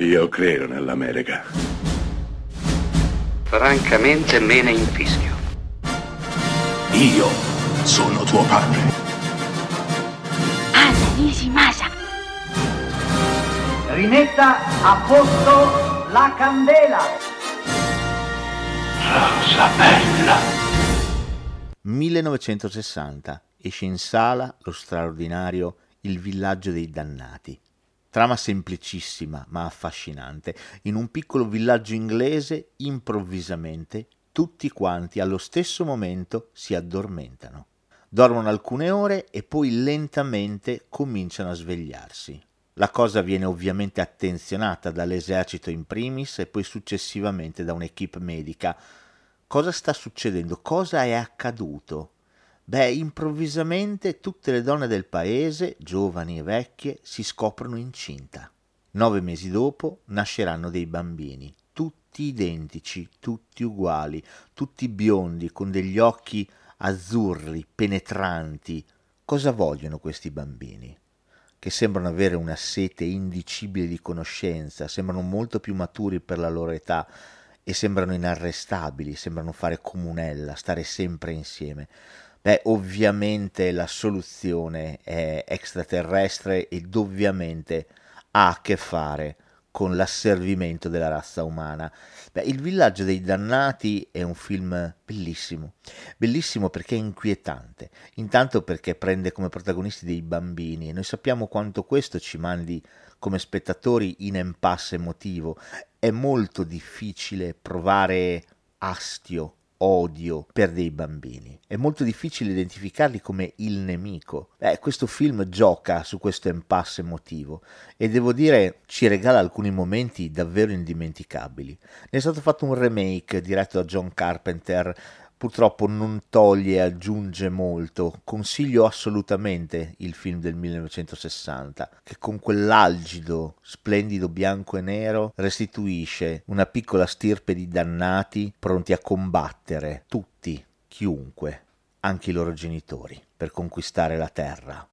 Io credo nell'America. Francamente me ne infischio. Io sono tuo padre. Anna Nishimasa. Rimetta a posto la candela. Rosa bella. 1960 esce in sala lo straordinario Il villaggio dei dannati. Trama semplicissima ma affascinante. In un piccolo villaggio inglese, improvvisamente, tutti quanti allo stesso momento si addormentano. Dormono alcune ore e poi lentamente cominciano a svegliarsi. La cosa viene ovviamente attenzionata dall'esercito in primis e poi successivamente da un'equipe medica. Cosa sta succedendo? Cosa è accaduto? Beh, improvvisamente tutte le donne del paese, giovani e vecchie, si scoprono incinta. Nove mesi dopo nasceranno dei bambini, tutti identici, tutti uguali, tutti biondi, con degli occhi azzurri, penetranti. Cosa vogliono questi bambini? Che sembrano avere una sete indicibile di conoscenza, sembrano molto più maturi per la loro età e sembrano inarrestabili, sembrano fare comunella, stare sempre insieme. Beh, ovviamente la soluzione è extraterrestre ed ovviamente ha a che fare con l'asservimento della razza umana. Beh, Il villaggio dei dannati è un film bellissimo, bellissimo perché è inquietante, intanto perché prende come protagonisti dei bambini e noi sappiamo quanto questo ci mandi come spettatori in impasse emotivo. È molto difficile provare astio odio per dei bambini. È molto difficile identificarli come il nemico. Eh, questo film gioca su questo impasse emotivo e devo dire ci regala alcuni momenti davvero indimenticabili. Ne è stato fatto un remake diretto da John Carpenter purtroppo non toglie e aggiunge molto. Consiglio assolutamente il film del 1960, che con quell'algido, splendido bianco e nero restituisce una piccola stirpe di dannati pronti a combattere tutti, chiunque, anche i loro genitori, per conquistare la terra.